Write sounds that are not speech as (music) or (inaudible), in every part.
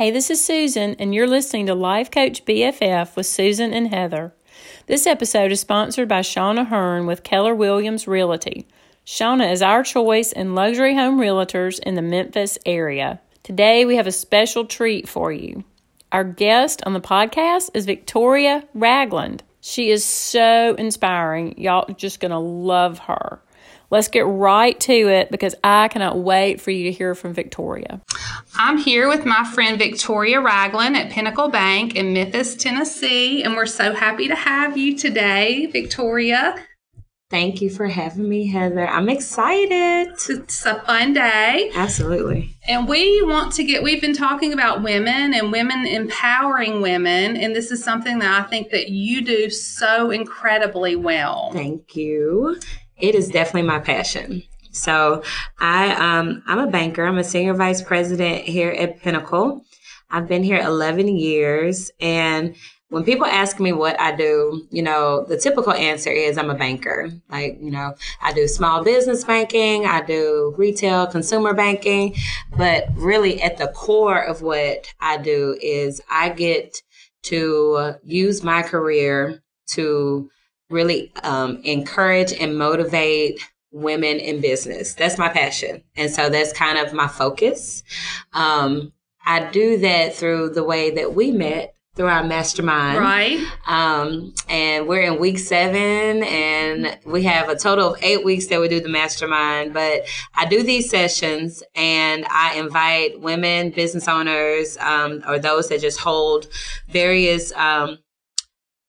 Hey, this is Susan, and you're listening to Life Coach BFF with Susan and Heather. This episode is sponsored by Shauna Hearn with Keller Williams Realty. Shauna is our choice in luxury home realtors in the Memphis area. Today, we have a special treat for you. Our guest on the podcast is Victoria Ragland. She is so inspiring. Y'all just going to love her. Let's get right to it because I cannot wait for you to hear from Victoria. I'm here with my friend Victoria Ragland at Pinnacle Bank in Memphis, Tennessee, and we're so happy to have you today, Victoria. Thank you for having me, Heather. I'm excited. It's a fun day. Absolutely. And we want to get, we've been talking about women and women empowering women. And this is something that I think that you do so incredibly well. Thank you. It is definitely my passion. So I um I'm a banker. I'm a senior vice president here at Pinnacle. I've been here 11 years and when people ask me what I do, you know, the typical answer is I'm a banker. Like, you know, I do small business banking, I do retail consumer banking, but really at the core of what I do is I get to use my career to really um, encourage and motivate women in business. That's my passion. And so that's kind of my focus. Um, I do that through the way that we met through our mastermind. Right. Um, and we're in week seven and we have a total of eight weeks that we do the mastermind. But I do these sessions and I invite women, business owners, um, or those that just hold various, um,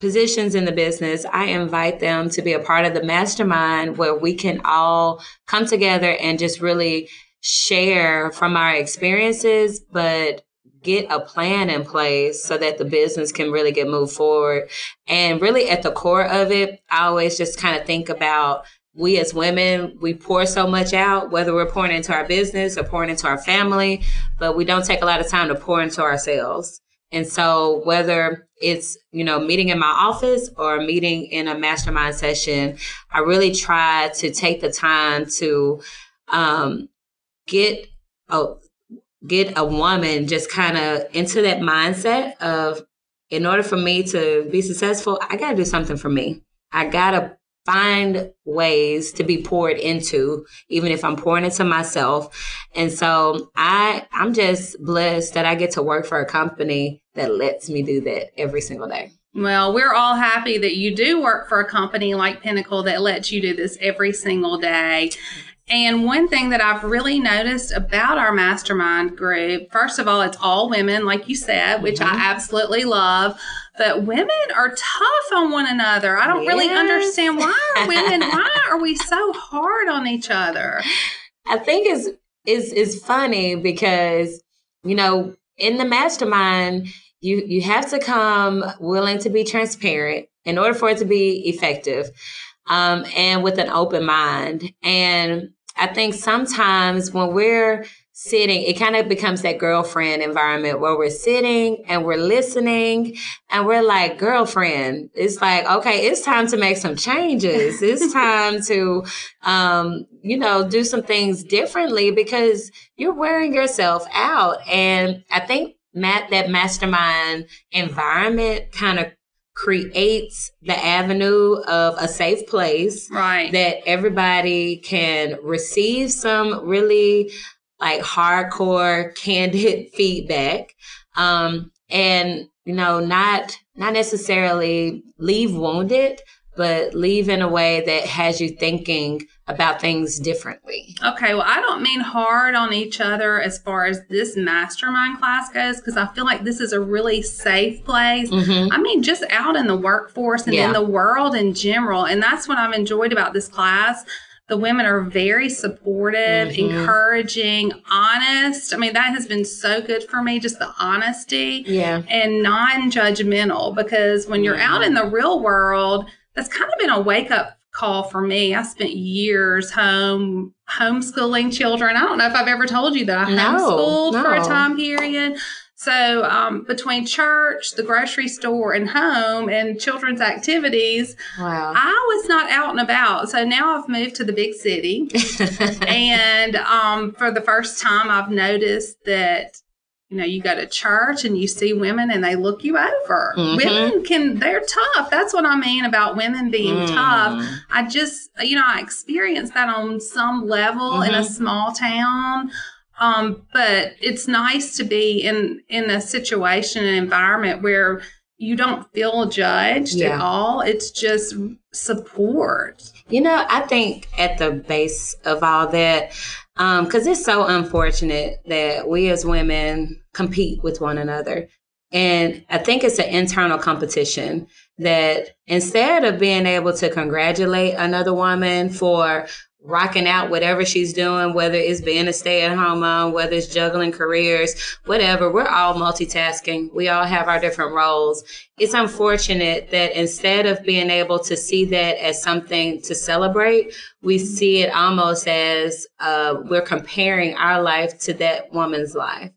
positions in the business, I invite them to be a part of the mastermind where we can all come together and just really share from our experiences, but get a plan in place so that the business can really get moved forward. And really at the core of it, I always just kind of think about we as women, we pour so much out, whether we're pouring into our business or pouring into our family, but we don't take a lot of time to pour into ourselves. And so whether it's, you know, meeting in my office or meeting in a mastermind session, I really try to take the time to um, get a get a woman just kind of into that mindset of in order for me to be successful, I got to do something for me. I got to find ways to be poured into even if i'm pouring into myself and so i i'm just blessed that i get to work for a company that lets me do that every single day well, we're all happy that you do work for a company like Pinnacle that lets you do this every single day. And one thing that I've really noticed about our mastermind group, first of all, it's all women, like you said, which mm-hmm. I absolutely love. But women are tough on one another. I don't yes. really understand why are (laughs) women, why are we so hard on each other? I think it's is is funny because, you know, in the mastermind, you you have to come willing to be transparent in order for it to be effective. Um, and with an open mind. And I think sometimes when we're sitting, it kind of becomes that girlfriend environment where we're sitting and we're listening and we're like, girlfriend, it's like, okay, it's time to make some changes. it's (laughs) time to, um, you know, do some things differently because you're wearing yourself out. And I think Matt, that mastermind environment kind of creates the avenue of a safe place right that everybody can receive some really like hardcore candid (laughs) feedback um and you know not not necessarily leave wounded but leave in a way that has you thinking about things differently. Okay, well, I don't mean hard on each other as far as this mastermind class goes, because I feel like this is a really safe place. Mm-hmm. I mean, just out in the workforce and yeah. in the world in general. And that's what I've enjoyed about this class. The women are very supportive, mm-hmm. encouraging, honest. I mean, that has been so good for me, just the honesty yeah. and non judgmental. Because when you're out in the real world, that's kind of been a wake up call for me. I spent years home homeschooling children. I don't know if I've ever told you that I no, homeschooled no. for a time period. So um, between church, the grocery store, and home, and children's activities, wow. I was not out and about. So now I've moved to the big city, (laughs) and um, for the first time, I've noticed that you know, you go to church and you see women and they look you over. Mm-hmm. Women can, they're tough. That's what I mean about women being mm. tough. I just, you know, I experienced that on some level mm-hmm. in a mm-hmm. small town. Um, but it's nice to be in, in a situation, an environment where you don't feel judged yeah. at all. It's just support. You know, I think at the base of all that, because um, it's so unfortunate that we as women compete with one another. And I think it's an internal competition that instead of being able to congratulate another woman for rocking out whatever she's doing, whether it's being a stay at home mom, whether it's juggling careers, whatever. We're all multitasking. We all have our different roles. It's unfortunate that instead of being able to see that as something to celebrate, we see it almost as uh, we're comparing our life to that woman's life.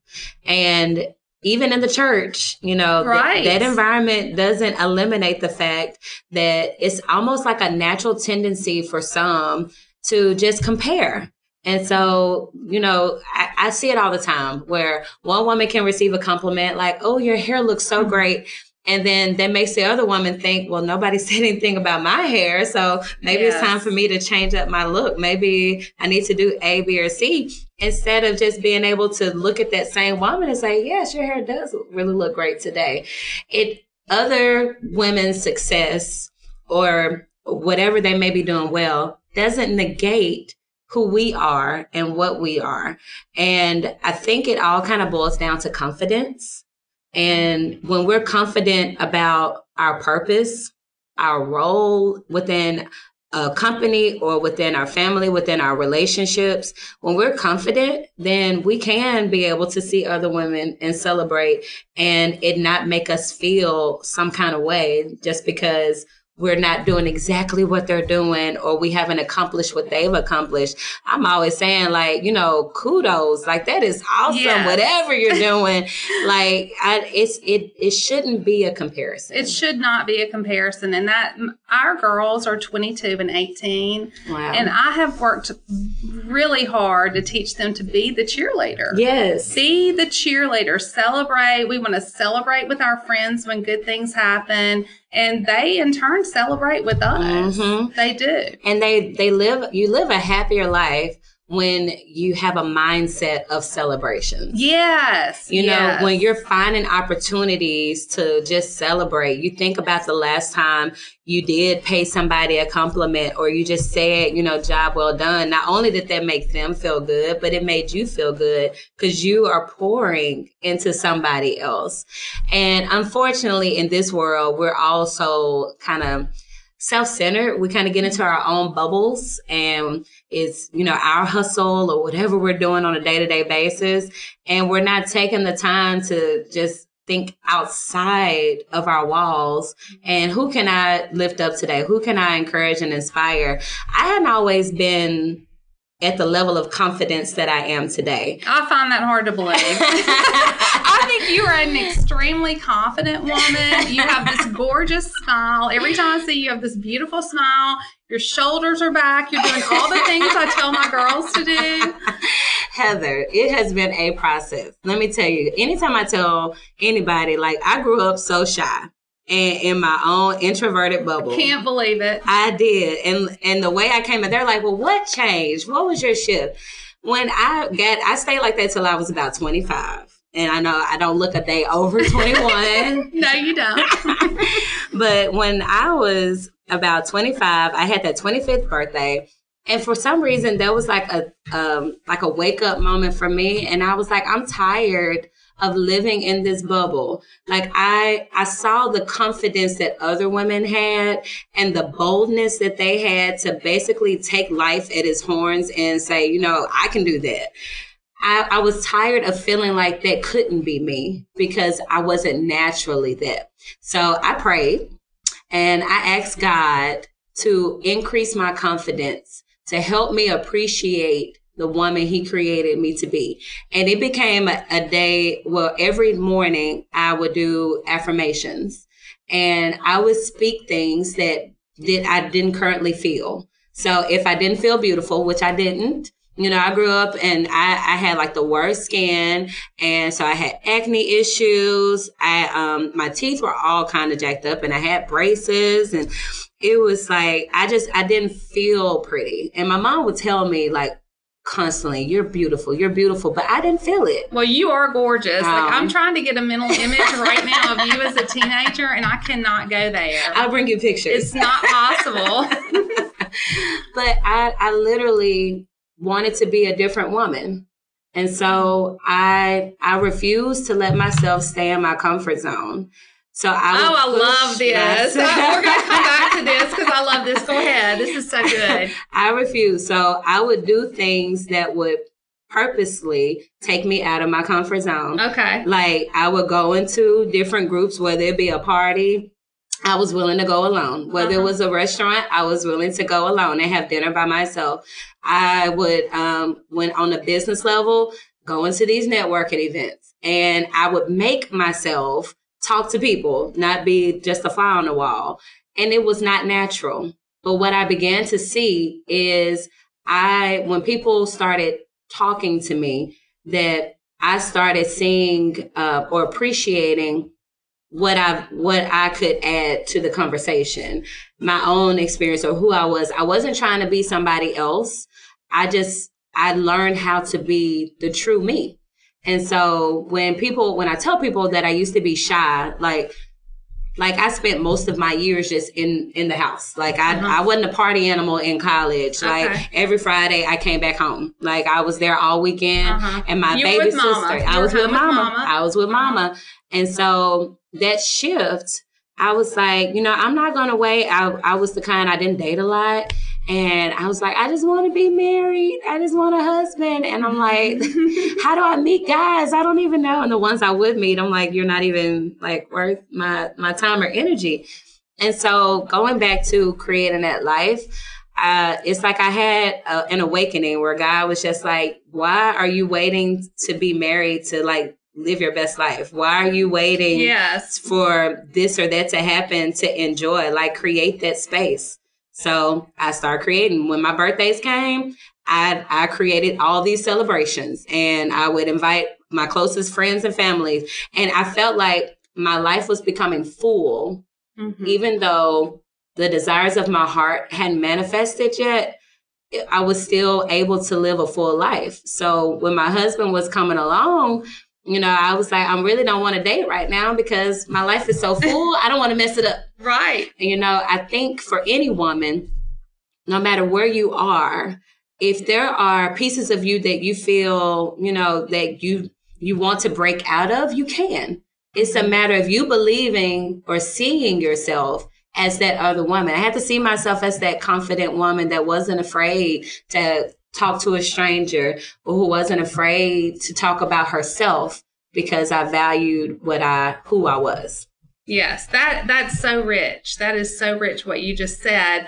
And even in the church, you know, right. th- that environment doesn't eliminate the fact that it's almost like a natural tendency for some to just compare. And so, you know, I, I, see it all the time where one woman can receive a compliment like, Oh, your hair looks so mm-hmm. great. And then that makes the other woman think, well, nobody (laughs) said anything about my hair. So maybe yes. it's time for me to change up my look. Maybe I need to do A, B, or C instead of just being able to look at that same woman and say, yes, your hair does really look great today. It, other women's success or whatever they may be doing well doesn't negate who we are and what we are. And I think it all kind of boils down to confidence. And when we're confident about our purpose, our role within a company or within our family, within our relationships, when we're confident, then we can be able to see other women and celebrate and it not make us feel some kind of way just because we're not doing exactly what they're doing or we haven't accomplished what they've accomplished. I'm always saying like, you know, kudos. Like that is awesome. Yeah. Whatever you're doing. (laughs) like I, it's, it, it shouldn't be a comparison. It should not be a comparison. And that our girls are 22 and 18. Wow. And I have worked really hard to teach them to be the cheerleader. Yes. Be the cheerleader. Celebrate. We want to celebrate with our friends when good things happen and they in turn celebrate with us. Mm-hmm. They do, and they they live. You live a happier life when you have a mindset of celebration. Yes. You yes. know, when you're finding opportunities to just celebrate, you think about the last time you did pay somebody a compliment or you just said, you know, job well done. Not only did that make them feel good, but it made you feel good because you are pouring into somebody else. And unfortunately, in this world, we're also kind of self-centered. We kind of get into our own bubbles and it's, you know, our hustle or whatever we're doing on a day-to-day basis. And we're not taking the time to just think outside of our walls and who can I lift up today? Who can I encourage and inspire? I hadn't always been at the level of confidence that I am today. I find that hard to believe. (laughs) I think you are an extremely confident woman. You have this (laughs) gorgeous smile. Every time I see you, you have this beautiful smile. Your shoulders are back. You're doing all the things I tell my girls to do. Heather, it has been a process. Let me tell you, anytime I tell anybody, like I grew up so shy and in my own introverted bubble. Can't believe it. I did. And and the way I came in, they're like, well, what changed? What was your shift? When I got I stayed like that till I was about 25. And I know I don't look a day over 21. (laughs) no, you don't. (laughs) but when I was about 25, I had that 25th birthday. And for some reason, that was like a um, like a wake up moment for me, and I was like, I'm tired of living in this bubble. Like I, I saw the confidence that other women had and the boldness that they had to basically take life at its horns and say, you know, I can do that. I, I was tired of feeling like that couldn't be me because I wasn't naturally that. So I prayed and I asked God to increase my confidence, to help me appreciate the woman he created me to be. And it became a, a, day, well, every morning I would do affirmations and I would speak things that that I didn't currently feel. So if I didn't feel beautiful, which I didn't, you know, I grew up and I, I had like the worst skin. And so I had acne issues. I, um, my teeth were all kind of jacked up and I had braces and it was like, I just, I didn't feel pretty. And my mom would tell me like, constantly, you're beautiful, you're beautiful, but I didn't feel it. Well, you are gorgeous. Um, like I'm trying to get a mental (laughs) image right now of you as a teenager, and I cannot go there. I'll bring you pictures. It's not possible. (laughs) but I, I literally wanted to be a different woman. And so I I refused to let myself stay in my comfort zone. So I oh, I love this. myself- We're going to come (laughs) back to this because I love this. Go ahead. This is so good. I refused. So I would do things that would purposely take me out of my comfort zone. Okay. Like I would go into different groups, whether it be a party, I was willing to go alone. Whether it Uh-huh. was a restaurant, I was willing to go alone and have dinner by myself. I would, um, when on a business level, go into these networking events and I would make myself talk to people, not be just a fly on the wall. And it was not natural. But what I began to see is I, when people started talking to me, that I started seeing uh, or appreciating what I what I could add to the conversation, my own experience or who I was. I wasn't trying to be somebody else. I just I learned how to be the true me. And so when people when I tell people that I used to be shy, like like I spent most of my years just in in the house. Like I Uh-huh. I wasn't a party animal in college. Okay. Like every Friday I came back home. Like I was there all weekend. Uh-huh. And my You baby sister, I was with home with mama. I was with mama. And so that shift, I was like, you know, I'm not gonna wait. I I was the kind I didn't date a lot. And I was like, I just want to be married. I just want a husband. And I'm like, (laughs) how do I meet guys? I don't even know. And the ones I would meet, I'm like, you're not even like worth my my time or energy. And so going back to creating that life, uh, it's like I had a, an awakening where God was just like, why are you waiting to be married to like live your best life? Why are you waiting Yes. for this or that to happen to enjoy? Like create that space. So I started creating. When my birthdays came, I I created all these celebrations and I would invite my closest friends and families. And I felt like my life was becoming full Mhm. even though the desires of my heart hadn't manifested yet, I was still able to live a full life. So when my husband was coming along, you know, I was like, I really don't want to date right now because my life is so (laughs) full. I don't want to mess it up. Right. You know, I think for any woman, no matter where you are, if there are pieces of you that you feel, you know, that you you want to break out of, you can. It's a matter of you believing or seeing yourself as that other woman. I had to see myself as that confident woman that wasn't afraid to talk to a stranger who wasn't afraid to talk about herself because I valued what I who I was. Yes, that that's so rich. That is so rich what you just said.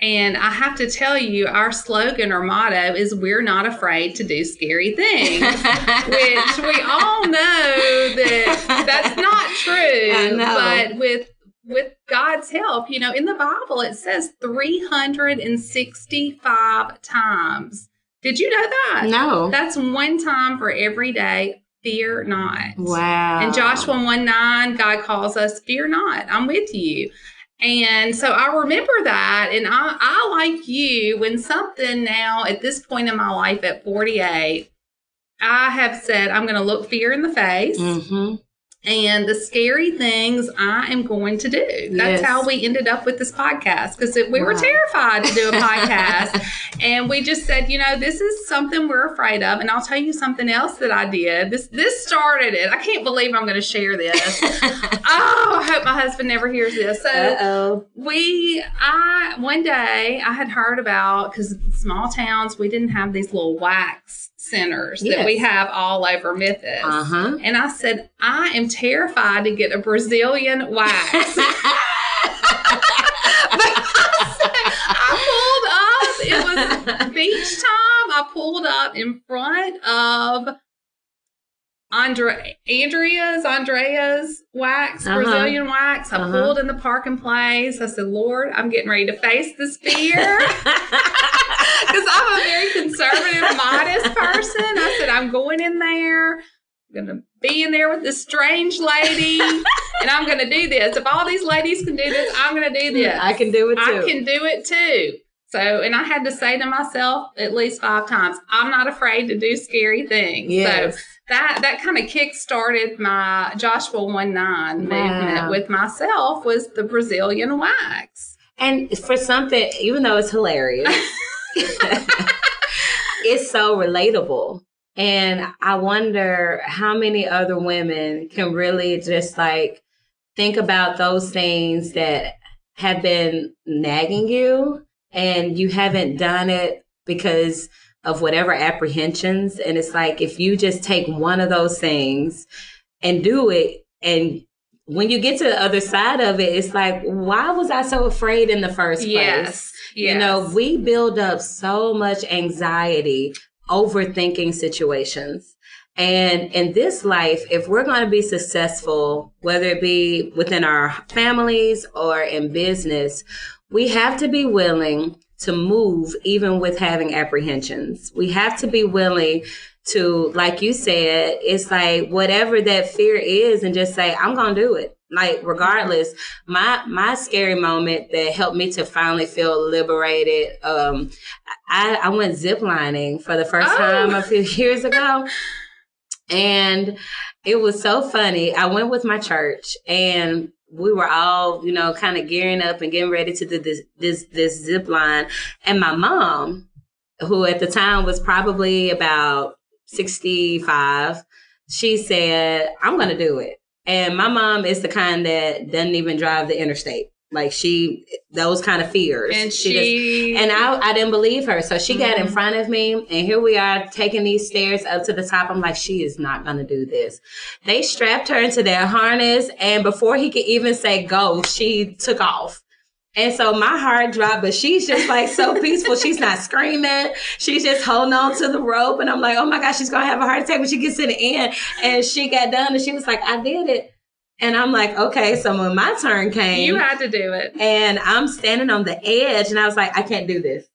And I have to tell you, our slogan or motto is "We're not afraid to do scary things," (laughs) which we all know that that's not true. But with with God's help, you know, in the Bible it says 365 times. Did you know that? no. That's one time for every day. Fear not. Wow. And Joshua 1 9, God calls us, Fear not, I'm with you. And so I remember that. And I, I, like you, when something now at this point in my life at 48, I have said, I'm going to look fear in the face. hmm And the scary things I am going to do. That's Yes. how we ended up with this podcast because we were terrified to do a (laughs) podcast. and we just said, you know, this is something we're afraid of. And I'll tell you something else that I did. This this started it. I can't believe I'm going to share this. (laughs) oh, I hope my husband never hears this. So oh. we i one day i had heard about because small towns we didn't have these little wax centers that we have all over memphis Uh huh. and i said i am terrified to get a brazilian wax (laughs) (laughs) I pulled up. It was beach time. I pulled up in front of Andre, Andrea's, Andrea's wax, Uh-huh. Brazilian wax. I Uh-huh. pulled in the parking place. I said, Lord, I'm getting ready to face this fear. (laughs) Because I'm a very conservative, modest person. I said, I'm going in there. I'm going to be in there with this strange lady and I'm going to do this. If all these ladies can do this, I'm going to do this. I can do it too. I can do it too. So, and I had to say to myself at least five times, I'm not afraid to do scary things. Yes. So that that kind of kick started my Joshua one nine Wow. movement with myself was the Brazilian wax. And for something, even though it's hilarious, (laughs) it's so relatable. And I wonder how many other women can really just like think about those things that have been nagging you and you haven't done it because of whatever apprehensions. And it's like if you just take one of those things and do it and when you get to the other side of it, it's like, why was I so afraid in the first place? Yes. You know, we build up so much anxiety overthinking situations. And in this life, if we're going to be successful, whether it be within our families or in business, we have to be willing to move even with having apprehensions. We have to be willing to, like you said, it's like whatever that fear is and just say, I'm going to do it. Like regardless, my my scary moment that helped me to finally feel liberated. Um, I, I went ziplining for the first Oh. time a few (laughs) years ago, and it was so funny. I went with my church, and we were all, you know, kind of gearing up and getting ready to do this this this zip line. And my mom, who at the time was probably about sixty five, she said, "I'm to do it." And my mom is the kind that doesn't even drive the interstate. Like she, those kind of fears. and just- she, and I, I didn't believe her. So she got in Mhm. front of me, and here we are taking these stairs up to the top. I'm like, she is not going to do this. They strapped her into their harness, and before he could even say go, she took off. And so my heart dropped, but she's just like so (laughs) peaceful. She's not screaming. She's just holding on to the rope. And I'm like, oh my gosh, she's going to have a heart attack when she gets to the end. And she got done and she was like, I did it. And I'm like, okay. So when my turn came, you had to do it. and I'm standing on the edge and I was like, I can't do this.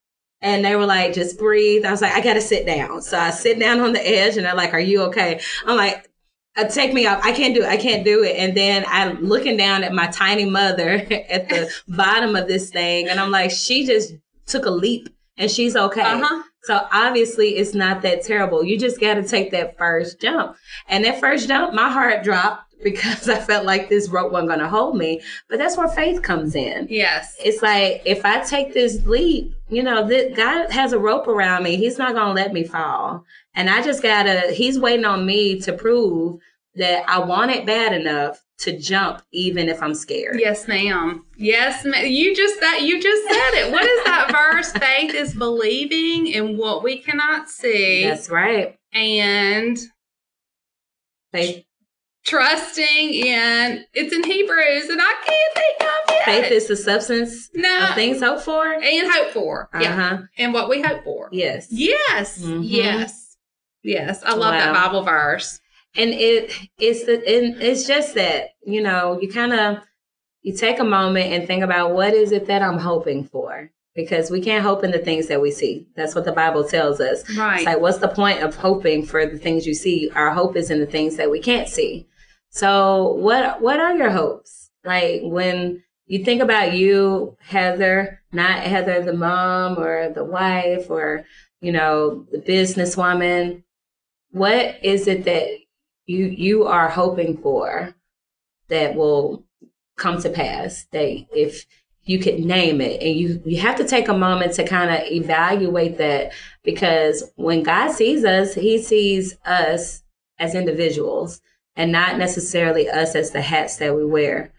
And they were like, just breathe. I was like, I got to sit down. So I sit down on the edge and they're like, are you okay? I'm like, uh, take me off. I can't do it. I can't do it. And then I'm looking down at my tiny mother (laughs) at the (laughs) bottom of this thing. And I'm like, she just took a leap and she's okay. Uh-huh. So obviously it's not that terrible. You just got to take that first jump. And that first jump, my heart dropped because (laughs) I felt like this rope wasn't going to hold me. But that's where faith comes in. Yes. It's like if I take this leap, you know, that God has a rope around me. He's not going to let me fall. And I just got to, he's waiting on me to prove that I want it bad enough to jump even if I'm scared. Yes, ma'am. Yes, ma'am. You just that you just said it. What is that verse? (laughs) Faith is believing in what we cannot see That's right. and Faith, trusting in it's in Hebrews and I can't think of it. faith is the substance no of things hoped for. and hope for. Uh Yeah. And what we hope for. Yes. Yes. Mhm. Yes. Yes. I love that Bible verse. And it it's the and it's just that you know you kind of you take a moment and think about what is it that i'm hoping for? Because we can't hope in the things that we see. That's what the bible tells us. Right. it's like what's the point of hoping for the things you see? Our hope is in the things that we can't see. So what what are your hopes? Like when you think about you heather not heather the mom or the wife or you know the businesswoman what is it that you you are hoping for that will come to pass that if you could name it. And you you have to take a moment to kind of evaluate that because when God sees us he sees us as individuals and not necessarily us as the hats that we wear.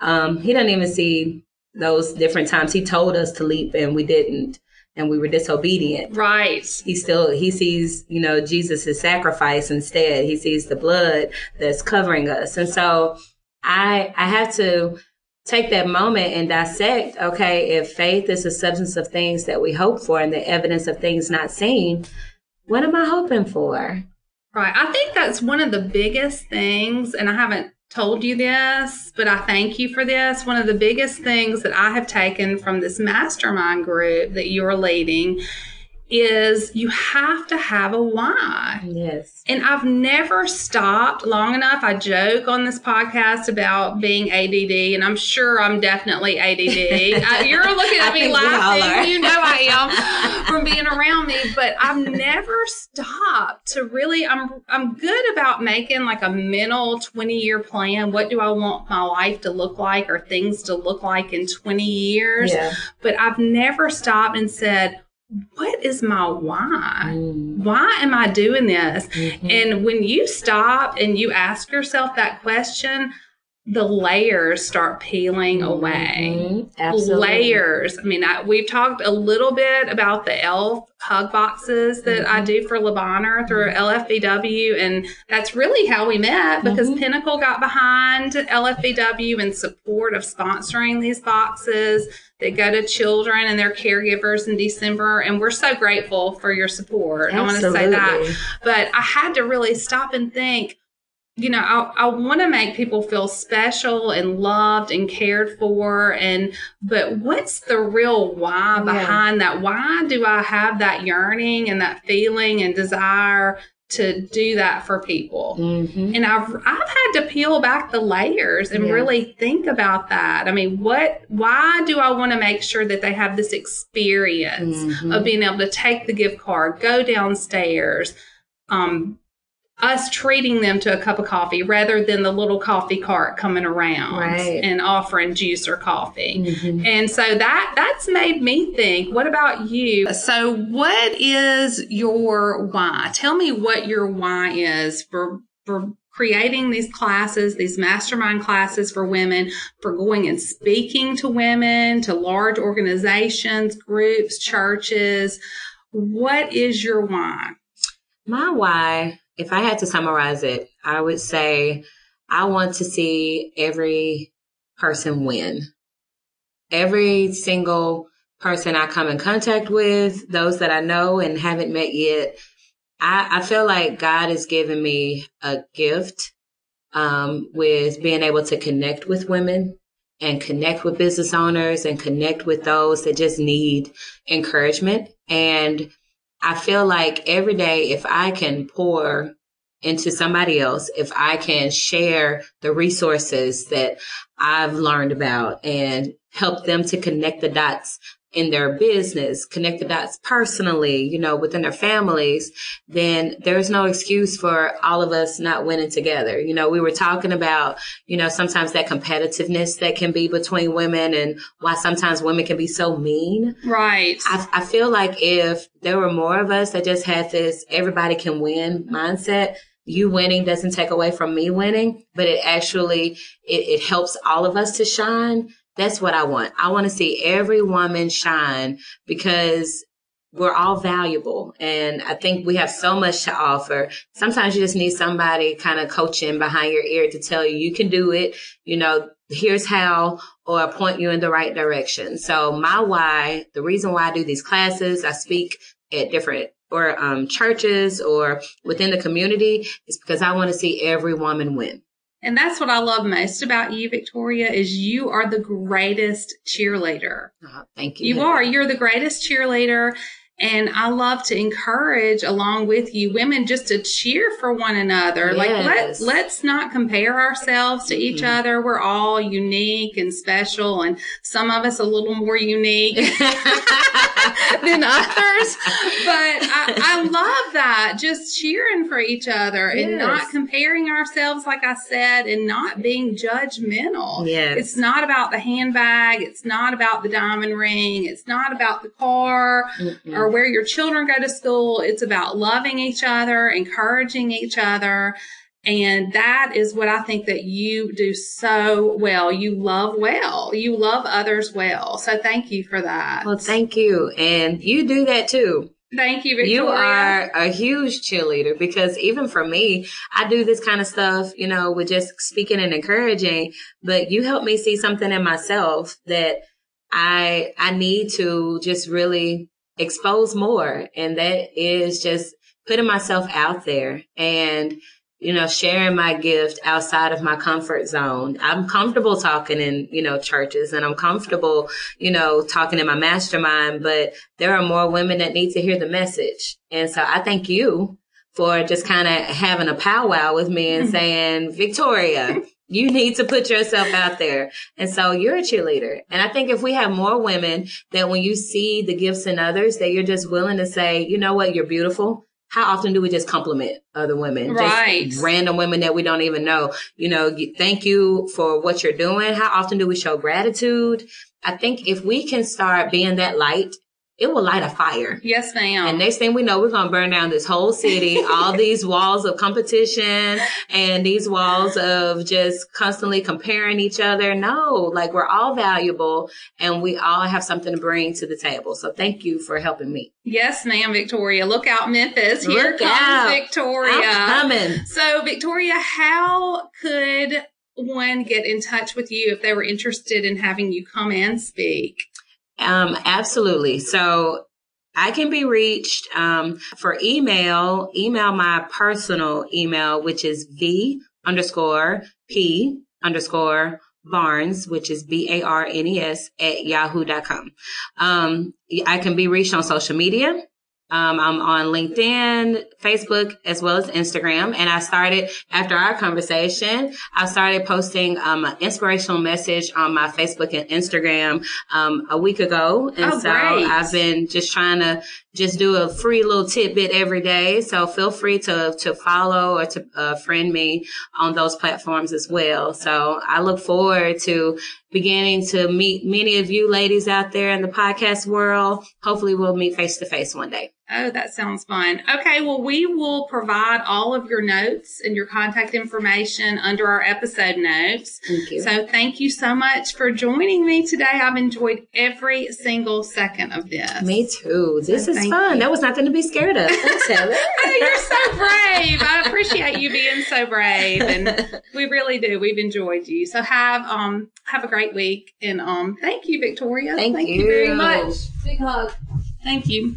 Um he doesn't even see those different times. He told us to leap and we didn't and we were disobedient right. he still he sees you know jesus' sacrifice instead he sees the blood that's covering us and so i i have to take that moment and dissect okay if faith is the substance of things that we hope for and the evidence of things not seen what am i hoping for Right. I think that's one of the biggest things, and I haven't told you this, but I thank you for this. One of the biggest things that I have taken from this mastermind group that you're leading is you have to have a why. Yes. And I've never stopped long enough. I joke on this podcast about being ADD, and I'm sure I'm definitely ADD. (laughs) you're looking at me laughing. You know I am (laughs) from being around me, but I've never stopped to really. I'm I'm good about making like a mental 20 year plan. What do I want my life to look like, or things to look like in 20 years? Yeah. But I've never stopped and said what is my why? Mm. Why am I doing this? Mm-hmm. And when you stop and you ask yourself that question, the layers start peeling mm-hmm. away. Mm-hmm. Layers. I mean, I, we've talked a little bit about the ELF hug boxes that mm-hmm. I do for Le Bonheur through mm-hmm. LFBW, and that's really how we met because mm-hmm. Pinnacle got behind LFBW in support of sponsoring these boxes that go to children and their caregivers in December, and we're so grateful for your support. Absolutely. I want to say that, but I had to really stop and think you know, I, I want to make people feel special and loved and cared for. And, but what's the real why behind yeah. that? Why do I have that yearning and that feeling and desire to do that for people? Mm-hmm. And I've, I've had to peel back the layers and yeah. really think about that. I mean, what, why do I want to make sure that they have this experience mm-hmm. of being able to take the gift card, go downstairs, um, us treating them to a cup of coffee rather than the little coffee cart coming around right. and offering juice or coffee. Mm-hmm. And so that that's made me think, what about you? So what is your why? Tell me what your why is for for creating these classes, these mastermind classes for women, for going and speaking to women, to large organizations, groups, churches. What is your why? My why if I had to summarize it, I would say I want to see every person win. Every single person I come in contact with, those that I know and haven't met yet, I, I feel like God has given me a gift um, with being able to connect with women and connect with business owners and connect with those that just need encouragement. And I feel like every day, if I can pour into somebody else, if I can share the resources that I've learned about and help them to connect the dots in their business, connect the dots personally, you know, within their families, then there's no excuse for all of us not winning together. You know, we were talking about, you know, sometimes that competitiveness that can be between women and why sometimes women can be so mean. Right. I, I feel like if there were more of us that just had this everybody can win mindset, you winning doesn't take away from me winning, but it actually, it, it helps all of us to shine that's what I want. I want to see every woman shine because we're all valuable. And I think we have so much to offer. Sometimes you just need somebody kind of coaching behind your ear to tell you, you can do it. You know, here's how, or point you in the right direction. So my why, the reason why I do these classes, I speak at different or um, churches or within the community is because I want to see every woman win. And that's what I love most about you, Victoria, is you are the greatest cheerleader. Oh, thank you. You are. You're the greatest cheerleader. And I love to encourage along with you women just to cheer for one another. Yes. Like let let's not compare ourselves to each mm-hmm. other. We're all unique and special and some of us a little more unique (laughs) (laughs) than others. But I, I, love that. Just cheering for each other yes. and not comparing ourselves, like I said, and not being judgmental. Yes. It's not about the handbag. It's not about the diamond ring. It's not about the car mm or where your children go to school. It's about loving each other, encouraging each other. And that is what I think that you do so well. You love well. You love others well. So thank you for that. Well, thank you. And you do that too. Thank you, Victoria. You are a huge cheerleader because even for me, I do this kind of stuff, you know, with just speaking and encouraging, but you help me see something in myself that I, I need to just really expose more. And that is just putting myself out there and you know, sharing my gift outside of my comfort zone. I'm comfortable talking in, you know, churches and I'm comfortable, you know, talking in my mastermind, but there are more women that need to hear the message. And so I thank you for just kind of having a powwow with me and mm-hmm. saying, Victoria, (laughs) you need to put yourself out there. And so you're a cheerleader. And I think if we have more women that when you see the gifts in others, that you're just willing to say, you know what, you're beautiful how often do we just compliment other women? Right. Just random women that we don't even know. You know, thank you for what you're doing. How often do we show gratitude? I think if we can start being that light it will light a fire. Yes, ma'am. And next thing we know, we're going to burn down this whole city, all (laughs) these walls of competition and these walls of just constantly comparing each other. No, like we're all valuable and we all have something to bring to the table. So thank you for helping me. Yes, ma'am, Victoria. Look out, Memphis. Here Look comes out. Victoria. I'm coming. So, Victoria, how could one get in touch with you if they were interested in having you come and speak? Um, absolutely. So I can be reached um, for email. Email my personal email, which is v underscore p underscore Barnes, which is B A R N E S at yahoo.com. Um, I can be reached on social media. Um, I'm on LinkedIn, Facebook, as well as Instagram. And I started after our conversation, I started posting um, an inspirational message on my Facebook and Instagram um, a week ago. And Oh, so great. I've been just trying to just do a free little tidbit every day. So feel free to to follow or to uh, friend me on those platforms as well. So I look forward to beginning to meet many of you ladies out there in the podcast world. Hopefully we'll meet face to face one day. Oh, that sounds fun. Okay, well, we will provide all of your notes and your contact information under our episode notes. Thank you. So, thank you so much for joining me today. I've enjoyed every single second of this. me too. This So is fun. you. That was nothing to be scared of. Thanks, (laughs) Heather. Oh, you're so brave. I appreciate you being so brave, and (laughs) we really do. We've enjoyed you. So have um have a great week, and um thank you, Victoria. Thank you very much. Big hug. Thank you.